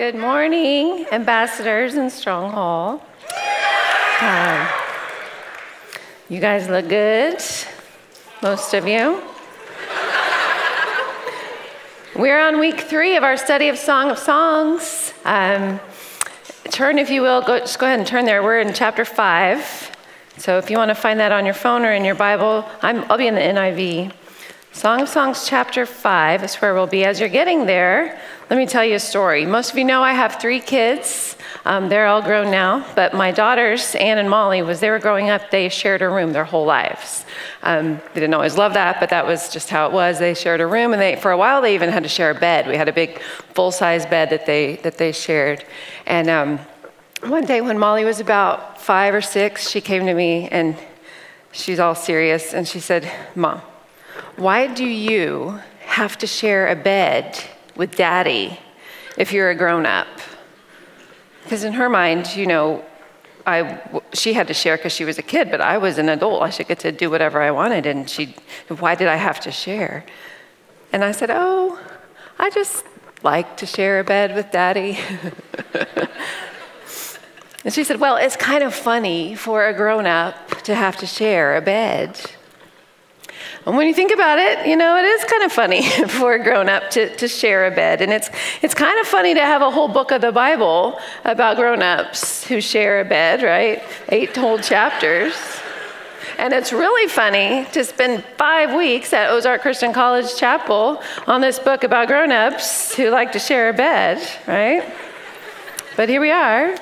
Good morning, ambassadors in Stronghold. Um, you guys look good, most of you. We're on week three of our study of Song of Songs. Um, turn, if you will, go, just go ahead and turn there. We're in chapter five. So if you want to find that on your phone or in your Bible, i will be in the NIV. Song of Songs, chapter 5 is where we'll be. As you're getting there, let me tell you a story. Most of you know I have three kids. Um, they're all grown now, but my daughters, Anne and Molly, was they were growing up, they shared a room their whole lives. Um, they didn't always love that, but that was just how it was. They shared a room, and they, for a while, they even had to share a bed. We had a big, full-size bed that they that they shared. And um, one day, when Molly was about five or six, she came to me and she's all serious, and she said, "Mom." Why do you have to share a bed with daddy if you're a grown up? Because in her mind, you know, I, she had to share because she was a kid, but I was an adult. I should get to do whatever I wanted. And she, why did I have to share? And I said, oh, I just like to share a bed with daddy. and she said, well, it's kind of funny for a grown up to have to share a bed. And when you think about it, you know, it is kind of funny for a grown up to, to share a bed. And it's, it's kind of funny to have a whole book of the Bible about grown ups who share a bed, right? Eight whole chapters. And it's really funny to spend five weeks at Ozark Christian College Chapel on this book about grown ups who like to share a bed, right? But here we are.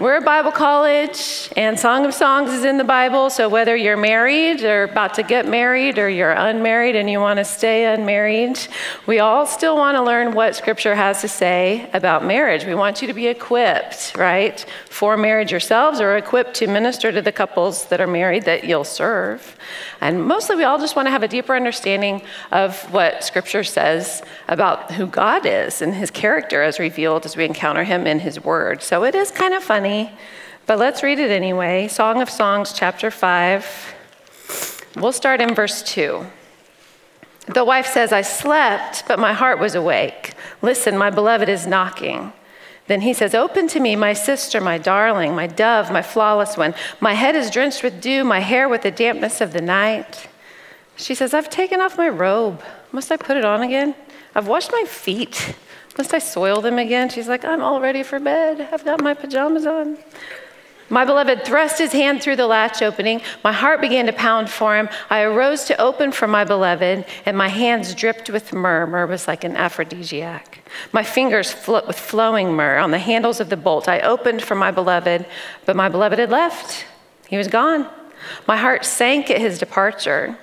We're a Bible college, and Song of Songs is in the Bible. So whether you're married or about to get married, or you're unmarried and you want to stay unmarried, we all still want to learn what Scripture has to say about marriage. We want you to be equipped, right, for marriage yourselves, or equipped to minister to the couples that are married that you'll serve. And mostly, we all just want to have a deeper understanding of what Scripture says about who God is and His character as revealed as we encounter Him in His Word. So it is kind of funny but let's read it anyway. Song of Songs, chapter 5. We'll start in verse 2. The wife says, I slept, but my heart was awake. Listen, my beloved is knocking. Then he says, Open to me, my sister, my darling, my dove, my flawless one. My head is drenched with dew, my hair with the dampness of the night. She says, I've taken off my robe. Must I put it on again? I've washed my feet. Must I soil them again? She's like, I'm all ready for bed. I've got my pajamas on. My beloved thrust his hand through the latch opening. My heart began to pound for him. I arose to open for my beloved, and my hands dripped with myrrh. Myrrh was like an aphrodisiac. My fingers flo- with flowing myrrh on the handles of the bolt. I opened for my beloved, but my beloved had left. He was gone. My heart sank at his departure.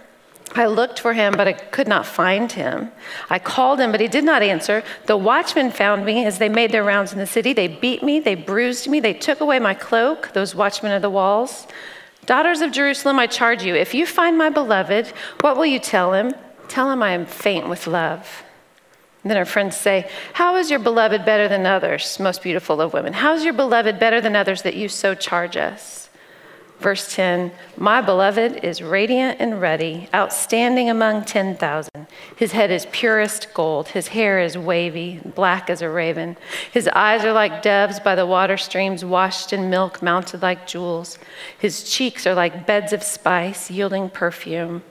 I looked for him, but I could not find him. I called him, but he did not answer. The watchmen found me as they made their rounds in the city. They beat me, they bruised me, they took away my cloak, those watchmen of the walls. Daughters of Jerusalem, I charge you, if you find my beloved, what will you tell him? Tell him I am faint with love. And then our friends say, How is your beloved better than others, most beautiful of women? How is your beloved better than others that you so charge us? Verse 10 My beloved is radiant and ruddy, outstanding among 10,000. His head is purest gold, his hair is wavy, black as a raven. His eyes are like doves by the water streams, washed in milk, mounted like jewels. His cheeks are like beds of spice, yielding perfume.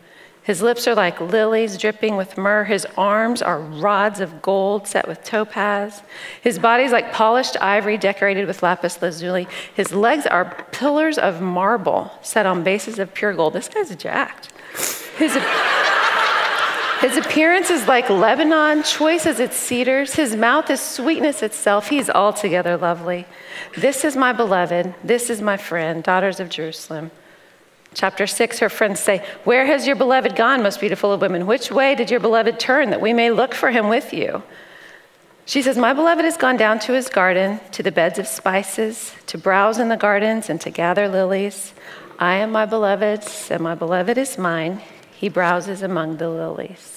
His lips are like lilies dripping with myrrh. His arms are rods of gold set with topaz. His body is like polished ivory decorated with lapis lazuli. His legs are pillars of marble set on bases of pure gold. This guy's jacked. His, his appearance is like Lebanon, choice as its cedars. His mouth is sweetness itself. He's altogether lovely. This is my beloved. This is my friend, daughters of Jerusalem. Chapter 6, her friends say, Where has your beloved gone, most beautiful of women? Which way did your beloved turn that we may look for him with you? She says, My beloved has gone down to his garden, to the beds of spices, to browse in the gardens and to gather lilies. I am my beloved's, and my beloved is mine. He browses among the lilies.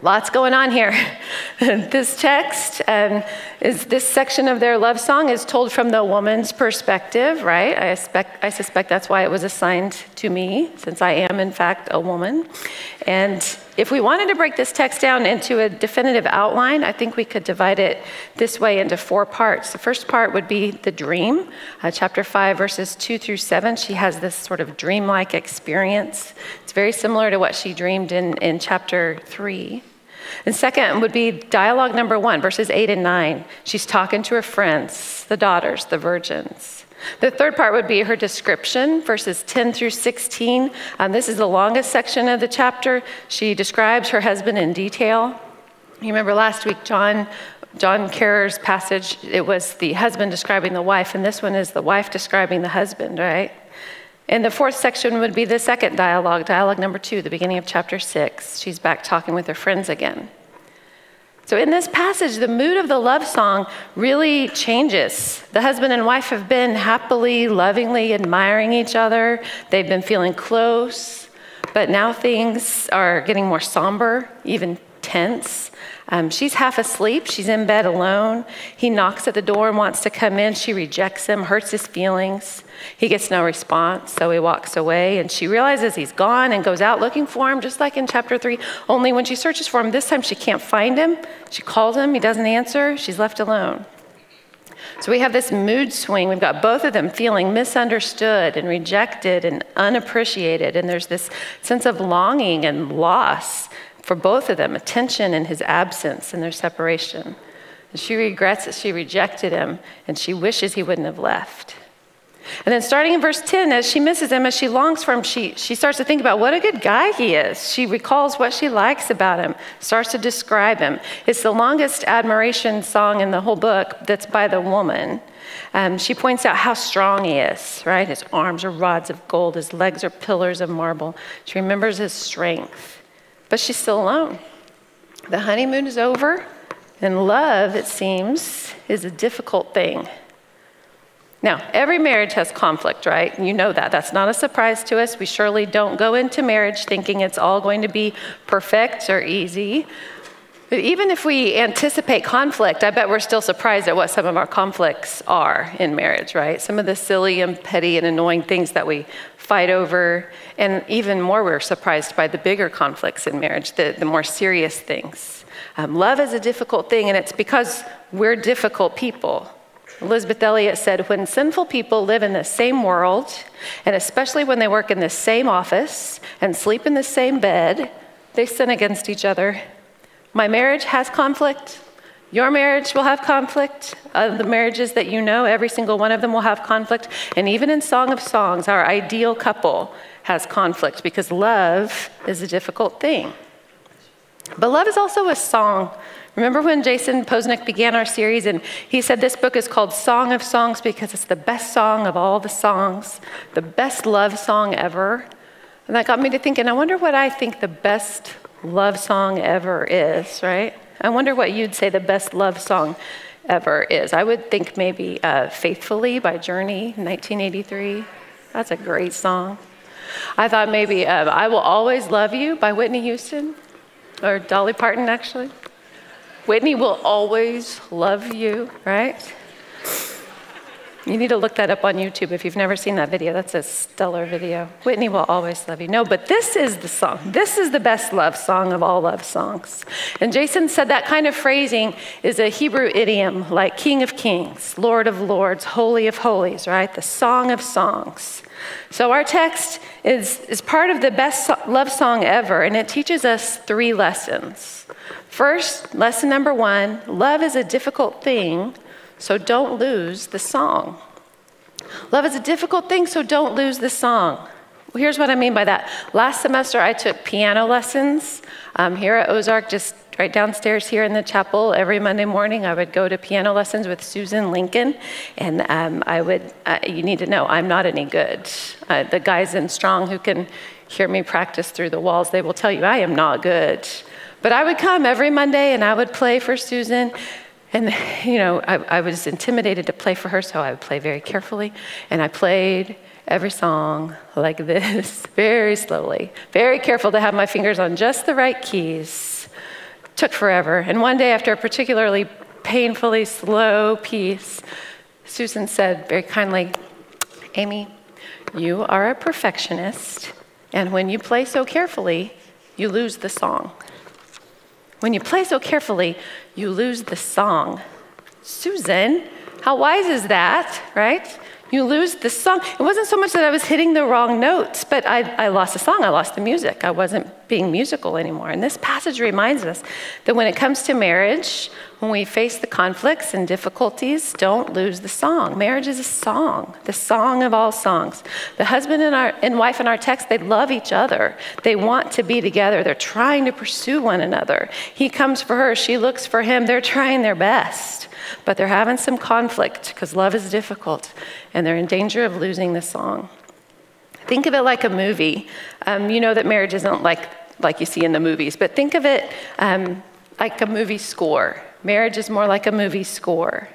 Lots going on here. this text um, is this section of their love song is told from the woman's perspective, right? I suspect, I suspect that's why it was assigned to me, since I am, in fact, a woman. And if we wanted to break this text down into a definitive outline, I think we could divide it this way into four parts. The first part would be the dream, uh, chapter 5, verses 2 through 7. She has this sort of dreamlike experience. It's very similar to what she dreamed in, in chapter 3. And second would be dialogue number one, verses 8 and 9. She's talking to her friends, the daughters, the virgins. The third part would be her description, verses 10 through 16. Um, this is the longest section of the chapter. She describes her husband in detail. You remember last week, John John Carer's passage, it was the husband describing the wife, and this one is the wife describing the husband, right? And the fourth section would be the second dialogue, dialogue number two, the beginning of chapter six. She's back talking with her friends again. So, in this passage, the mood of the love song really changes. The husband and wife have been happily, lovingly admiring each other, they've been feeling close, but now things are getting more somber, even tense. Um, she's half asleep. She's in bed alone. He knocks at the door and wants to come in. She rejects him, hurts his feelings. He gets no response, so he walks away. And she realizes he's gone and goes out looking for him, just like in chapter three. Only when she searches for him, this time she can't find him. She calls him, he doesn't answer. She's left alone. So we have this mood swing. We've got both of them feeling misunderstood and rejected and unappreciated. And there's this sense of longing and loss for both of them, attention in his absence and their separation. And she regrets that she rejected him and she wishes he wouldn't have left. And then starting in verse 10, as she misses him, as she longs for him, she, she starts to think about what a good guy he is. She recalls what she likes about him, starts to describe him. It's the longest admiration song in the whole book that's by the woman. Um, she points out how strong he is, right? His arms are rods of gold, his legs are pillars of marble. She remembers his strength, but she's still alone. The honeymoon is over, and love, it seems, is a difficult thing. Now, every marriage has conflict, right? You know that. That's not a surprise to us. We surely don't go into marriage thinking it's all going to be perfect or easy. But even if we anticipate conflict, I bet we're still surprised at what some of our conflicts are in marriage, right? Some of the silly and petty and annoying things that we fight over. And even more, we're surprised by the bigger conflicts in marriage, the, the more serious things. Um, love is a difficult thing, and it's because we're difficult people. Elizabeth Elliot said, when sinful people live in the same world, and especially when they work in the same office and sleep in the same bed, they sin against each other. My marriage has conflict. Your marriage will have conflict. The marriages that you know, every single one of them will have conflict. And even in Song of Songs, our ideal couple has conflict because love is a difficult thing. But love is also a song Remember when Jason Posnick began our series and he said this book is called Song of Songs because it's the best song of all the songs, the best love song ever? And that got me to thinking, I wonder what I think the best love song ever is, right? I wonder what you'd say the best love song ever is. I would think maybe uh, Faithfully by Journey, 1983. That's a great song. I thought maybe uh, I Will Always Love You by Whitney Houston, or Dolly Parton, actually. Whitney will always love you, right? You need to look that up on YouTube if you've never seen that video. That's a stellar video. Whitney will always love you. No, but this is the song. This is the best love song of all love songs. And Jason said that kind of phrasing is a Hebrew idiom like King of Kings, Lord of Lords, Holy of Holies, right? The song of songs. So our text is, is part of the best love song ever, and it teaches us three lessons. First, lesson number one love is a difficult thing, so don't lose the song. Love is a difficult thing, so don't lose the song. Here's what I mean by that. Last semester, I took piano lessons um, here at Ozark, just right downstairs here in the chapel. Every Monday morning, I would go to piano lessons with Susan Lincoln, and um, I would, uh, you need to know, I'm not any good. Uh, the guys in Strong who can hear me practice through the walls, they will tell you I am not good. But I would come every Monday and I would play for Susan. And, you know, I, I, was intimidated to play for her, so I would play very carefully. And I played every song like this, very slowly, very careful to have my fingers on just the right keys. Took forever. And one day, after a particularly painfully slow piece, Susan said very kindly, Amy, you are a perfectionist, and when you play so carefully, you lose the song. When you play so carefully, you lose the song. Susan, how wise is that, right? You lose the song. It wasn't so much that I was hitting the wrong notes, but I, I lost the song, I lost the music. I wasn't being musical anymore. And this passage reminds us that when it comes to marriage, when we face the conflicts and difficulties, don't lose the song. Marriage is a song, the song of all songs. The husband and, our, and wife in our text, they love each other. They want to be together. They're trying to pursue one another. He comes for her, she looks for him. They're trying their best but they're having some conflict because love is difficult and they're in danger of losing the song. Think of it like a movie. Um, you know that marriage isn't like, like you see in the movies, but think of it um, like a movie score. Marriage is more like a movie score.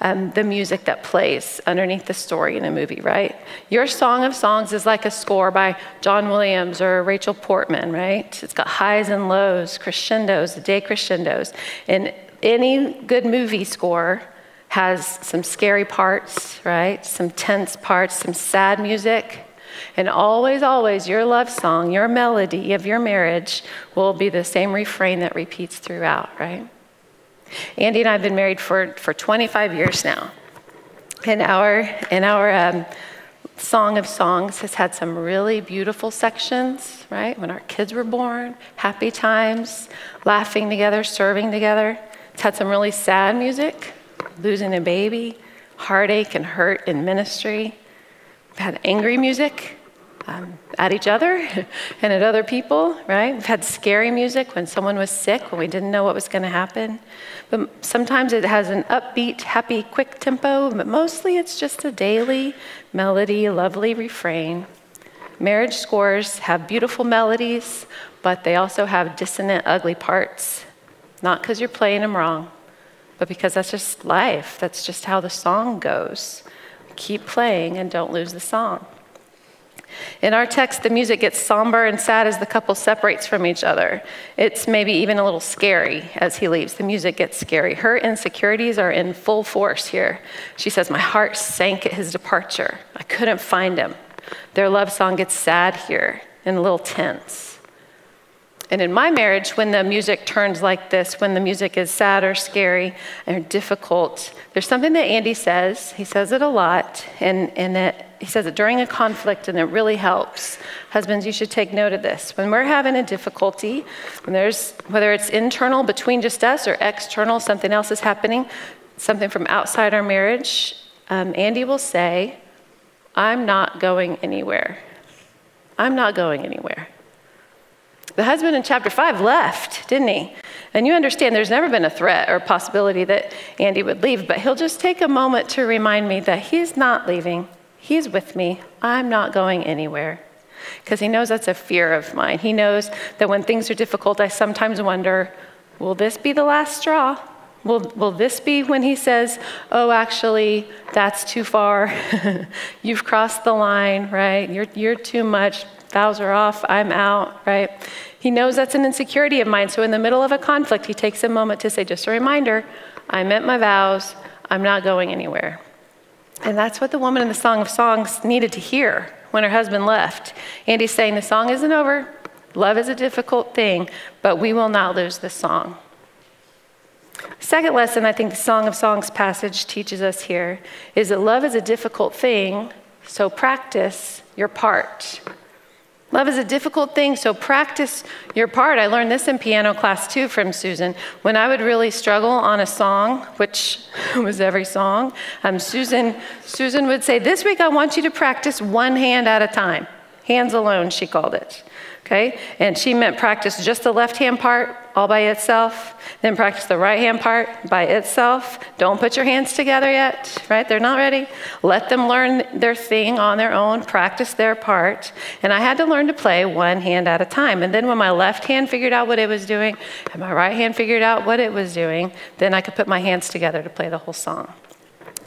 Um, the music that plays underneath the story in a movie, right? Your Song of Songs is like a score by John Williams or Rachel Portman, right? It's got highs and lows, crescendos, decrescendos. And any good movie score has some scary parts, right? Some tense parts, some sad music. And always, always, your love song, your melody of your marriage will be the same refrain that repeats throughout, right? Andy and I have been married for, for 25 years now. And our, and our um, Song of Songs has had some really beautiful sections, right? When our kids were born, happy times, laughing together, serving together. It's had some really sad music, losing a baby, heartache and hurt in ministry. We've had angry music um, at each other and at other people, right? We've had scary music when someone was sick, when we didn't know what was going to happen. But sometimes it has an upbeat, happy, quick tempo, but mostly it's just a daily melody, lovely refrain. Marriage scores have beautiful melodies, but they also have dissonant, ugly parts not because you're playing them wrong, but because that's just life. That's just how the song goes. Keep playing and don't lose the song. In our text, the music gets somber and sad as the couple separates from each other. It's maybe even a little scary as he leaves. The music gets scary. Her insecurities are in full force here. She says, My heart sank at his departure. I couldn't find him. Their love song gets sad here and a little tense. And in my marriage, when the music turns like this, when the music is sad or scary or difficult, there's something that Andy says. He says it a lot, and, and it, he says it during a conflict, and it really helps. Husbands, you should take note of this. When we're having a difficulty, when there's, whether it's internal between just us or external, something else is happening, something from outside our marriage, um, Andy will say, I'm not going anywhere. I'm not going anywhere. The husband in chapter 5 left, didn't he? And you understand there's never been a threat or possibility that Andy would leave, but he'll just take a moment to remind me that he's not leaving. He's with me. I'm not going anywhere. Because he knows that's a fear of mine. He knows that when things are difficult, I sometimes wonder will this be the last straw? Will, will this be when he says, oh, actually, that's too far? You've crossed the line, right? You're, you're too much. Vows are off. I'm out, right? He knows that's an insecurity of mine. So, in the middle of a conflict, he takes a moment to say, just a reminder, I meant my vows, I'm not going anywhere. And that's what the woman in the Song of Songs needed to hear when her husband left. Andy's saying, the song isn't over. Love is a difficult thing, but we will not lose the song. Second lesson I think the Song of Songs passage teaches us here is that love is a difficult thing, so practice your part. Love is a difficult thing, so practice your part. I learned this in piano class too from Susan. When I would really struggle on a song, which was every song, um, Susan, Susan would say, This week I want you to practice one hand at a time. Hands alone, she called it okay? And she meant practice just the left hand part all by itself, then practice the right hand part by itself. Don't put your hands together yet, right? They're not ready. Let them learn their thing on their own, practice their part. And I had to learn to play one hand at a time. And then when my left hand figured out what it was doing, and my right hand figured out what it was doing, then I could put my hands together to play the whole song.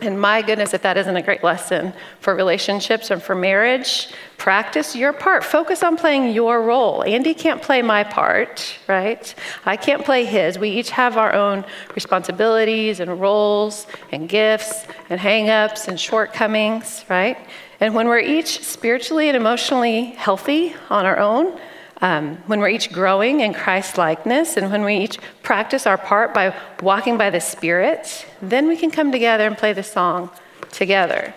And my goodness, if that isn't a great lesson for relationships and for marriage, practice your part. Focus on playing your role. Andy can't play my part, right? I can't play his. We each have our own responsibilities and roles and gifts and hangups and shortcomings, right? And when we're each spiritually and emotionally healthy on our own, um, when we're each growing in Christ likeness and when we each practice our part by walking by the Spirit, then we can come together and play the song together.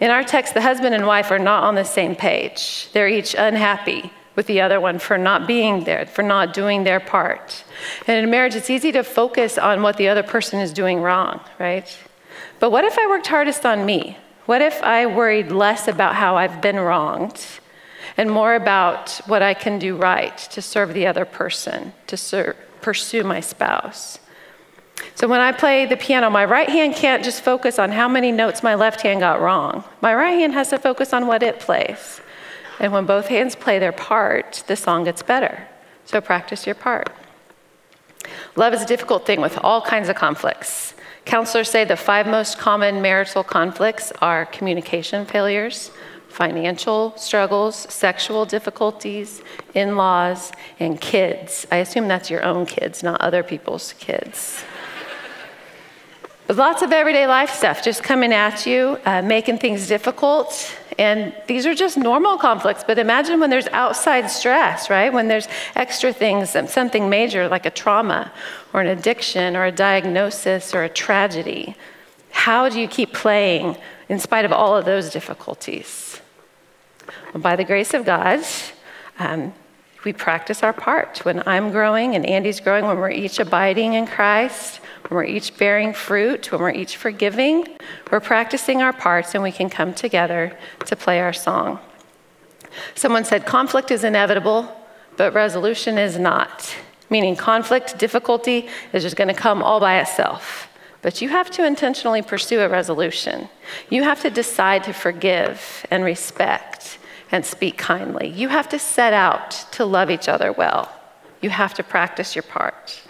In our text, the husband and wife are not on the same page. They're each unhappy with the other one for not being there, for not doing their part. And in marriage, it's easy to focus on what the other person is doing wrong, right? But what if I worked hardest on me? What if I worried less about how I've been wronged and more about what I can do right to serve the other person, to pursue my spouse? So when I play the piano, my right hand can't just focus on how many notes my left hand got wrong. My right hand has to focus on what it plays. And when both hands play their part, the song gets better. So practice your part. Love is a difficult thing with all kinds of conflicts. Counselors say the five most common marital conflicts are communication failures, financial struggles, sexual difficulties, in laws, and kids. I assume that's your own kids, not other people's kids. but lots of everyday life stuff just coming at you, uh, making things difficult. And these are just normal conflicts, but imagine when there's outside stress, right? When there's extra things, something major like a trauma or an addiction or a diagnosis or a tragedy. How do you keep playing in spite of all of those difficulties? By the grace of God, um, we practice our part. When I'm growing and Andy's growing, when we're each abiding in Christ, when we're each bearing fruit, when we're each forgiving, we're practicing our parts and we can come together to play our song. Someone said conflict is inevitable, but resolution is not. Meaning, conflict, difficulty is just going to come all by itself. But you have to intentionally pursue a resolution. You have to decide to forgive and respect and speak kindly. You have to set out to love each other well. You have to practice your part.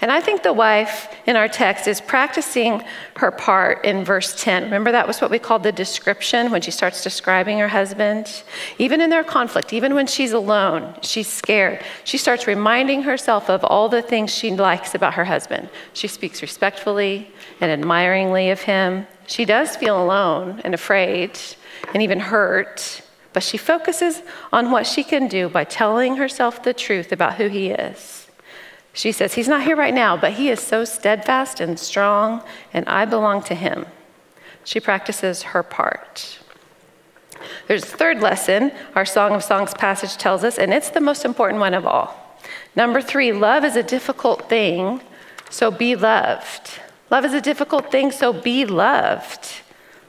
And I think the wife in our text is practicing her part in verse 10. Remember, that was what we called the description when she starts describing her husband? Even in their conflict, even when she's alone, she's scared, she starts reminding herself of all the things she likes about her husband. She speaks respectfully and admiringly of him. She does feel alone and afraid and even hurt, but she focuses on what she can do by telling herself the truth about who he is. She says, He's not here right now, but He is so steadfast and strong, and I belong to Him. She practices her part. There's a third lesson our Song of Songs passage tells us, and it's the most important one of all. Number three, love is a difficult thing, so be loved. Love is a difficult thing, so be loved.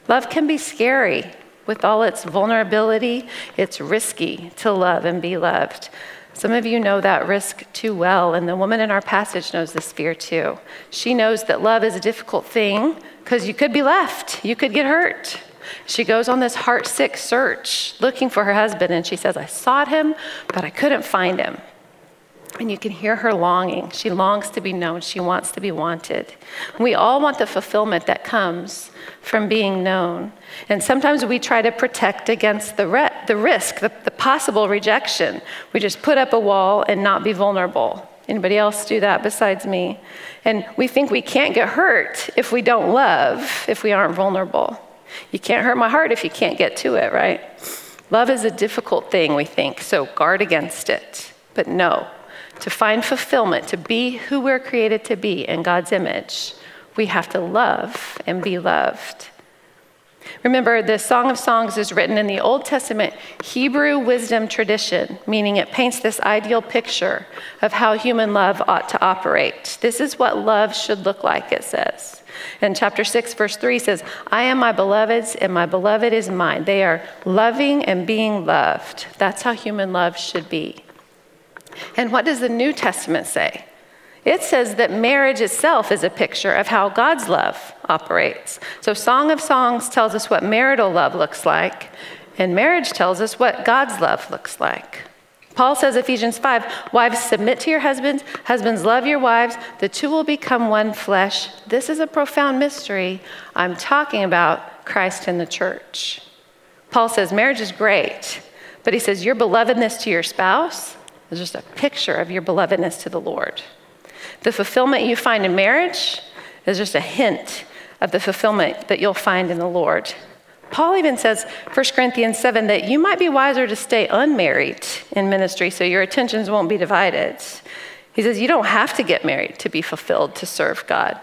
Love can be scary with all its vulnerability. It's risky to love and be loved. Some of you know that risk too well, and the woman in our passage knows this fear too. She knows that love is a difficult thing because you could be left, you could get hurt. She goes on this heart sick search looking for her husband, and she says, I sought him, but I couldn't find him. And you can hear her longing. She longs to be known. She wants to be wanted. We all want the fulfillment that comes from being known. And sometimes we try to protect against the, re- the risk, the, the possible rejection. We just put up a wall and not be vulnerable. Anybody else do that besides me? And we think we can't get hurt if we don't love, if we aren't vulnerable. You can't hurt my heart if you can't get to it, right? Love is a difficult thing, we think, so guard against it. But no, to find fulfillment, to be who we're created to be in God's image, we have to love and be loved. Remember, the Song of Songs is written in the Old Testament Hebrew wisdom tradition, meaning it paints this ideal picture of how human love ought to operate. This is what love should look like, it says. And chapter 6, verse 3 says, I am my beloved's, and my beloved is mine. They are loving and being loved. That's how human love should be. And what does the New Testament say? It says that marriage itself is a picture of how God's love operates. So, Song of Songs tells us what marital love looks like, and marriage tells us what God's love looks like. Paul says, Ephesians 5, wives, submit to your husbands, husbands, love your wives, the two will become one flesh. This is a profound mystery. I'm talking about Christ and the church. Paul says, marriage is great, but he says, your belovedness to your spouse is just a picture of your belovedness to the Lord. The fulfillment you find in marriage is just a hint of the fulfillment that you'll find in the Lord. Paul even says, 1 Corinthians 7, that you might be wiser to stay unmarried in ministry so your attentions won't be divided. He says, you don't have to get married to be fulfilled to serve God.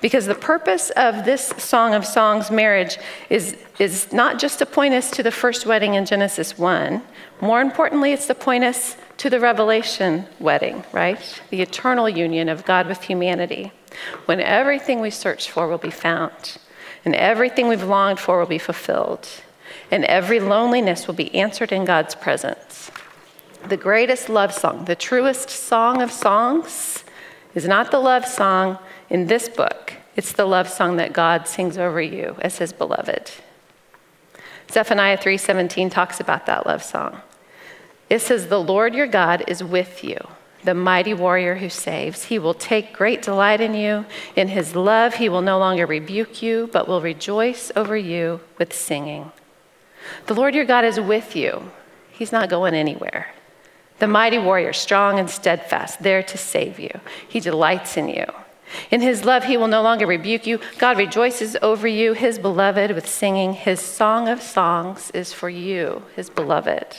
Because the purpose of this Song of Songs marriage is, is not just to point us to the first wedding in Genesis 1. More importantly, it's to point us to the Revelation wedding, right? The eternal union of God with humanity, when everything we search for will be found, and everything we've longed for will be fulfilled, and every loneliness will be answered in God's presence. The greatest love song, the truest song of songs, is not the love song in this book, it's the love song that God sings over you as his beloved. Zephaniah 3:17 talks about that love song. It says the Lord your God is with you, the mighty warrior who saves. He will take great delight in you. In his love he will no longer rebuke you, but will rejoice over you with singing. The Lord your God is with you. He's not going anywhere. The mighty warrior, strong and steadfast, there to save you. He delights in you. In his love, he will no longer rebuke you. God rejoices over you, his beloved, with singing. His song of songs is for you, his beloved.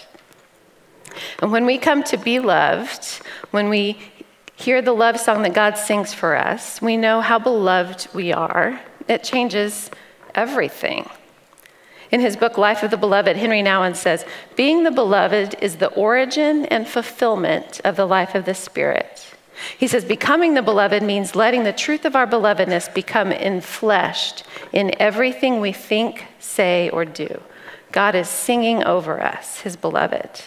And when we come to be loved, when we hear the love song that God sings for us, we know how beloved we are. It changes everything. In his book, Life of the Beloved, Henri Nouwen says, Being the beloved is the origin and fulfillment of the life of the Spirit. He says, Becoming the beloved means letting the truth of our belovedness become enfleshed in everything we think, say, or do. God is singing over us, his beloved.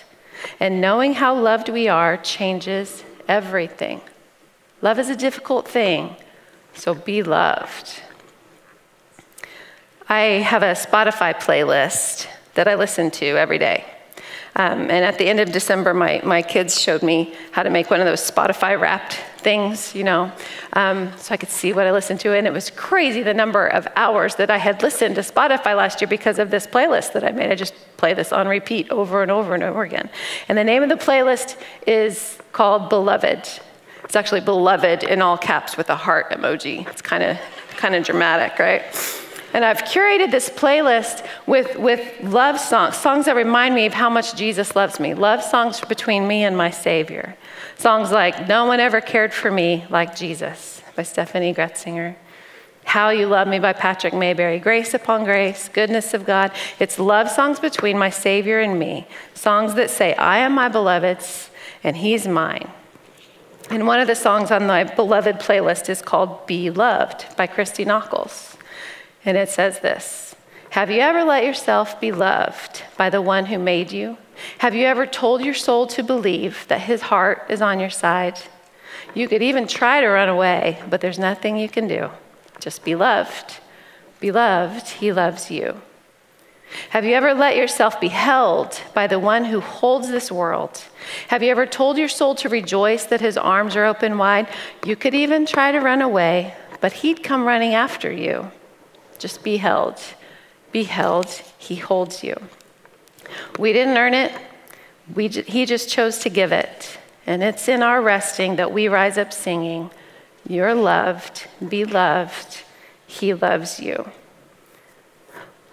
And knowing how loved we are changes everything. Love is a difficult thing, so be loved. I have a Spotify playlist that I listen to every day. Um, and at the end of December, my, my kids showed me how to make one of those Spotify wrapped things, you know, um, so I could see what I listened to. And it was crazy the number of hours that I had listened to Spotify last year because of this playlist that I made. I just play this on repeat over and over and over again. And the name of the playlist is called Beloved. It's actually Beloved in all caps with a heart emoji. It's kind of kind of dramatic, right? And I've curated this playlist with, with love songs, songs that remind me of how much Jesus loves me, love songs between me and my Savior. Songs like No One Ever Cared for Me Like Jesus by Steffany Gretzinger. How You Love Me by Patrick Mayberry, Grace Upon Grace, Goodness of God. It's love songs between my Savior and me, songs that say, I am my beloved's and He's mine. And one of the songs on my beloved playlist is called Be Loved by Christy Nockels. And it says this Have you ever let yourself be loved by the one who made you? Have you ever told your soul to believe that his heart is on your side? You could even try to run away, but there's nothing you can do. Just be loved. Be loved, he loves you. Have you ever let yourself be held by the one who holds this world? Have you ever told your soul to rejoice that his arms are open wide? You could even try to run away, but he'd come running after you. Just be held. Be held. He holds you. We didn't earn it, we, He just chose to give it. And it's in our resting that we rise up singing, You're loved, be loved, He loves you.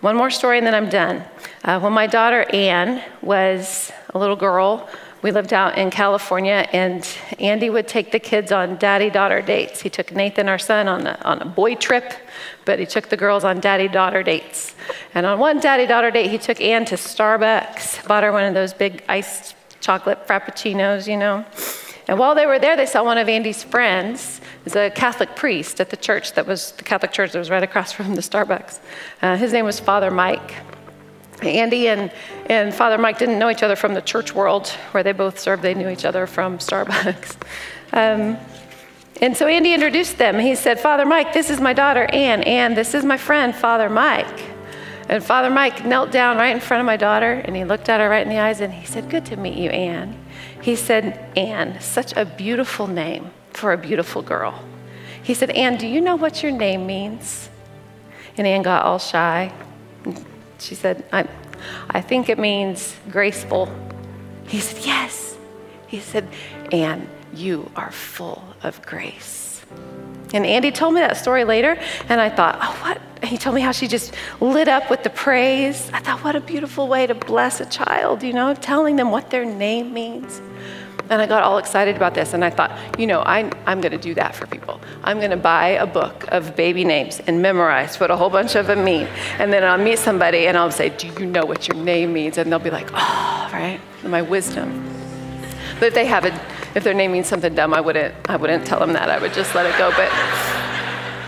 One more story and then I'm done. Uh, when my daughter Anne was a little girl, we lived out in California, and Andy would take the kids on daddy daughter dates. He took Nathan, our son, on a, on a boy trip, but he took the girls on daddy daughter dates. And on one daddy daughter date, he took Anne to Starbucks, bought her one of those big iced chocolate frappuccinos, you know. And while they were there, they saw one of Andy's friends, is a Catholic priest at the church that was the Catholic church that was right across from the Starbucks. Uh, his name was Father Mike. Andy and, and Father Mike didn't know each other from the church world where they both served. They knew each other from Starbucks. Um, and so Andy introduced them. He said, Father Mike, this is my daughter, Anne. Anne, this is my friend, Father Mike. And Father Mike knelt down right in front of my daughter and he looked at her right in the eyes and he said, Good to meet you, Anne. He said, Anne, such a beautiful name for a beautiful girl. He said, Anne, do you know what your name means? And Anne got all shy. She said, I, I think it means graceful. He said, Yes. He said, Anne, you are full of grace. And Andy told me that story later, and I thought, oh, what? he told me how she just lit up with the praise. I thought, what a beautiful way to bless a child, you know, telling them what their name means. And I got all excited about this, and I thought, you know, I, I'm going to do that for people. I'm going to buy a book of baby names and memorize what a whole bunch of them mean. And then I'll meet somebody, and I'll say, Do you know what your name means? And they'll be like, Oh, right? My wisdom. But if they have a, if their name means something dumb, I wouldn't, I wouldn't tell them that. I would just let it go. But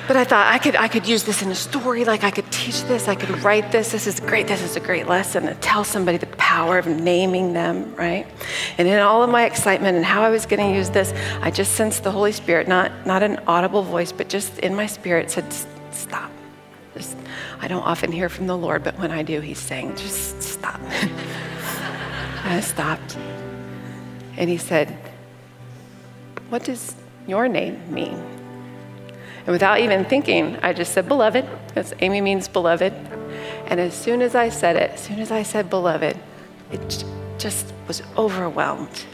but I thought I could, I could use this in a story, like I could teach this, I could write this. This is great. This is a great lesson to tell somebody the power of naming them, right? And in all of my excitement and how I was going to use this, I just sensed the Holy Spirit, not, not an audible voice, but just in my spirit said, stop. Just, I don't often hear from the Lord, but when I do, He's saying, just stop. I stopped. And He said, What does your name mean? And without even thinking, I just said, beloved, because Amy means beloved. And as soon as I said it, as soon as I said beloved, it just was overwhelmed.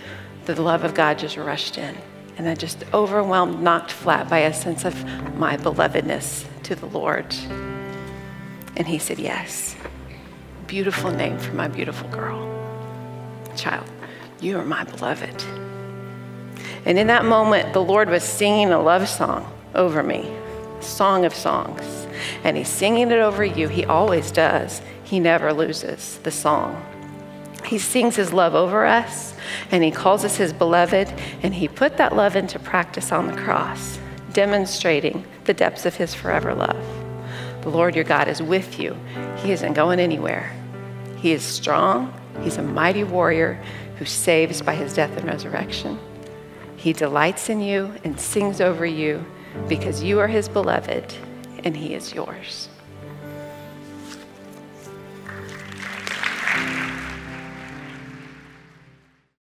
The love of God just rushed in. And I just overwhelmed, knocked flat by a sense of my belovedness to the Lord. And he said, Yes. Beautiful name for my beautiful girl. Child, you are my beloved. And in that moment, the Lord was singing a love song over me, Song of Songs. And He's singing it over you. He always does. He never loses the song. He sings His love over us, and He calls us His beloved, and He put that love into practice on the cross, demonstrating the depths of His forever love. The Lord your God is with you. He isn't going anywhere. He is strong. He's a mighty warrior who saves by his death and resurrection. He delights in you and sings over you because you are his beloved and he is yours.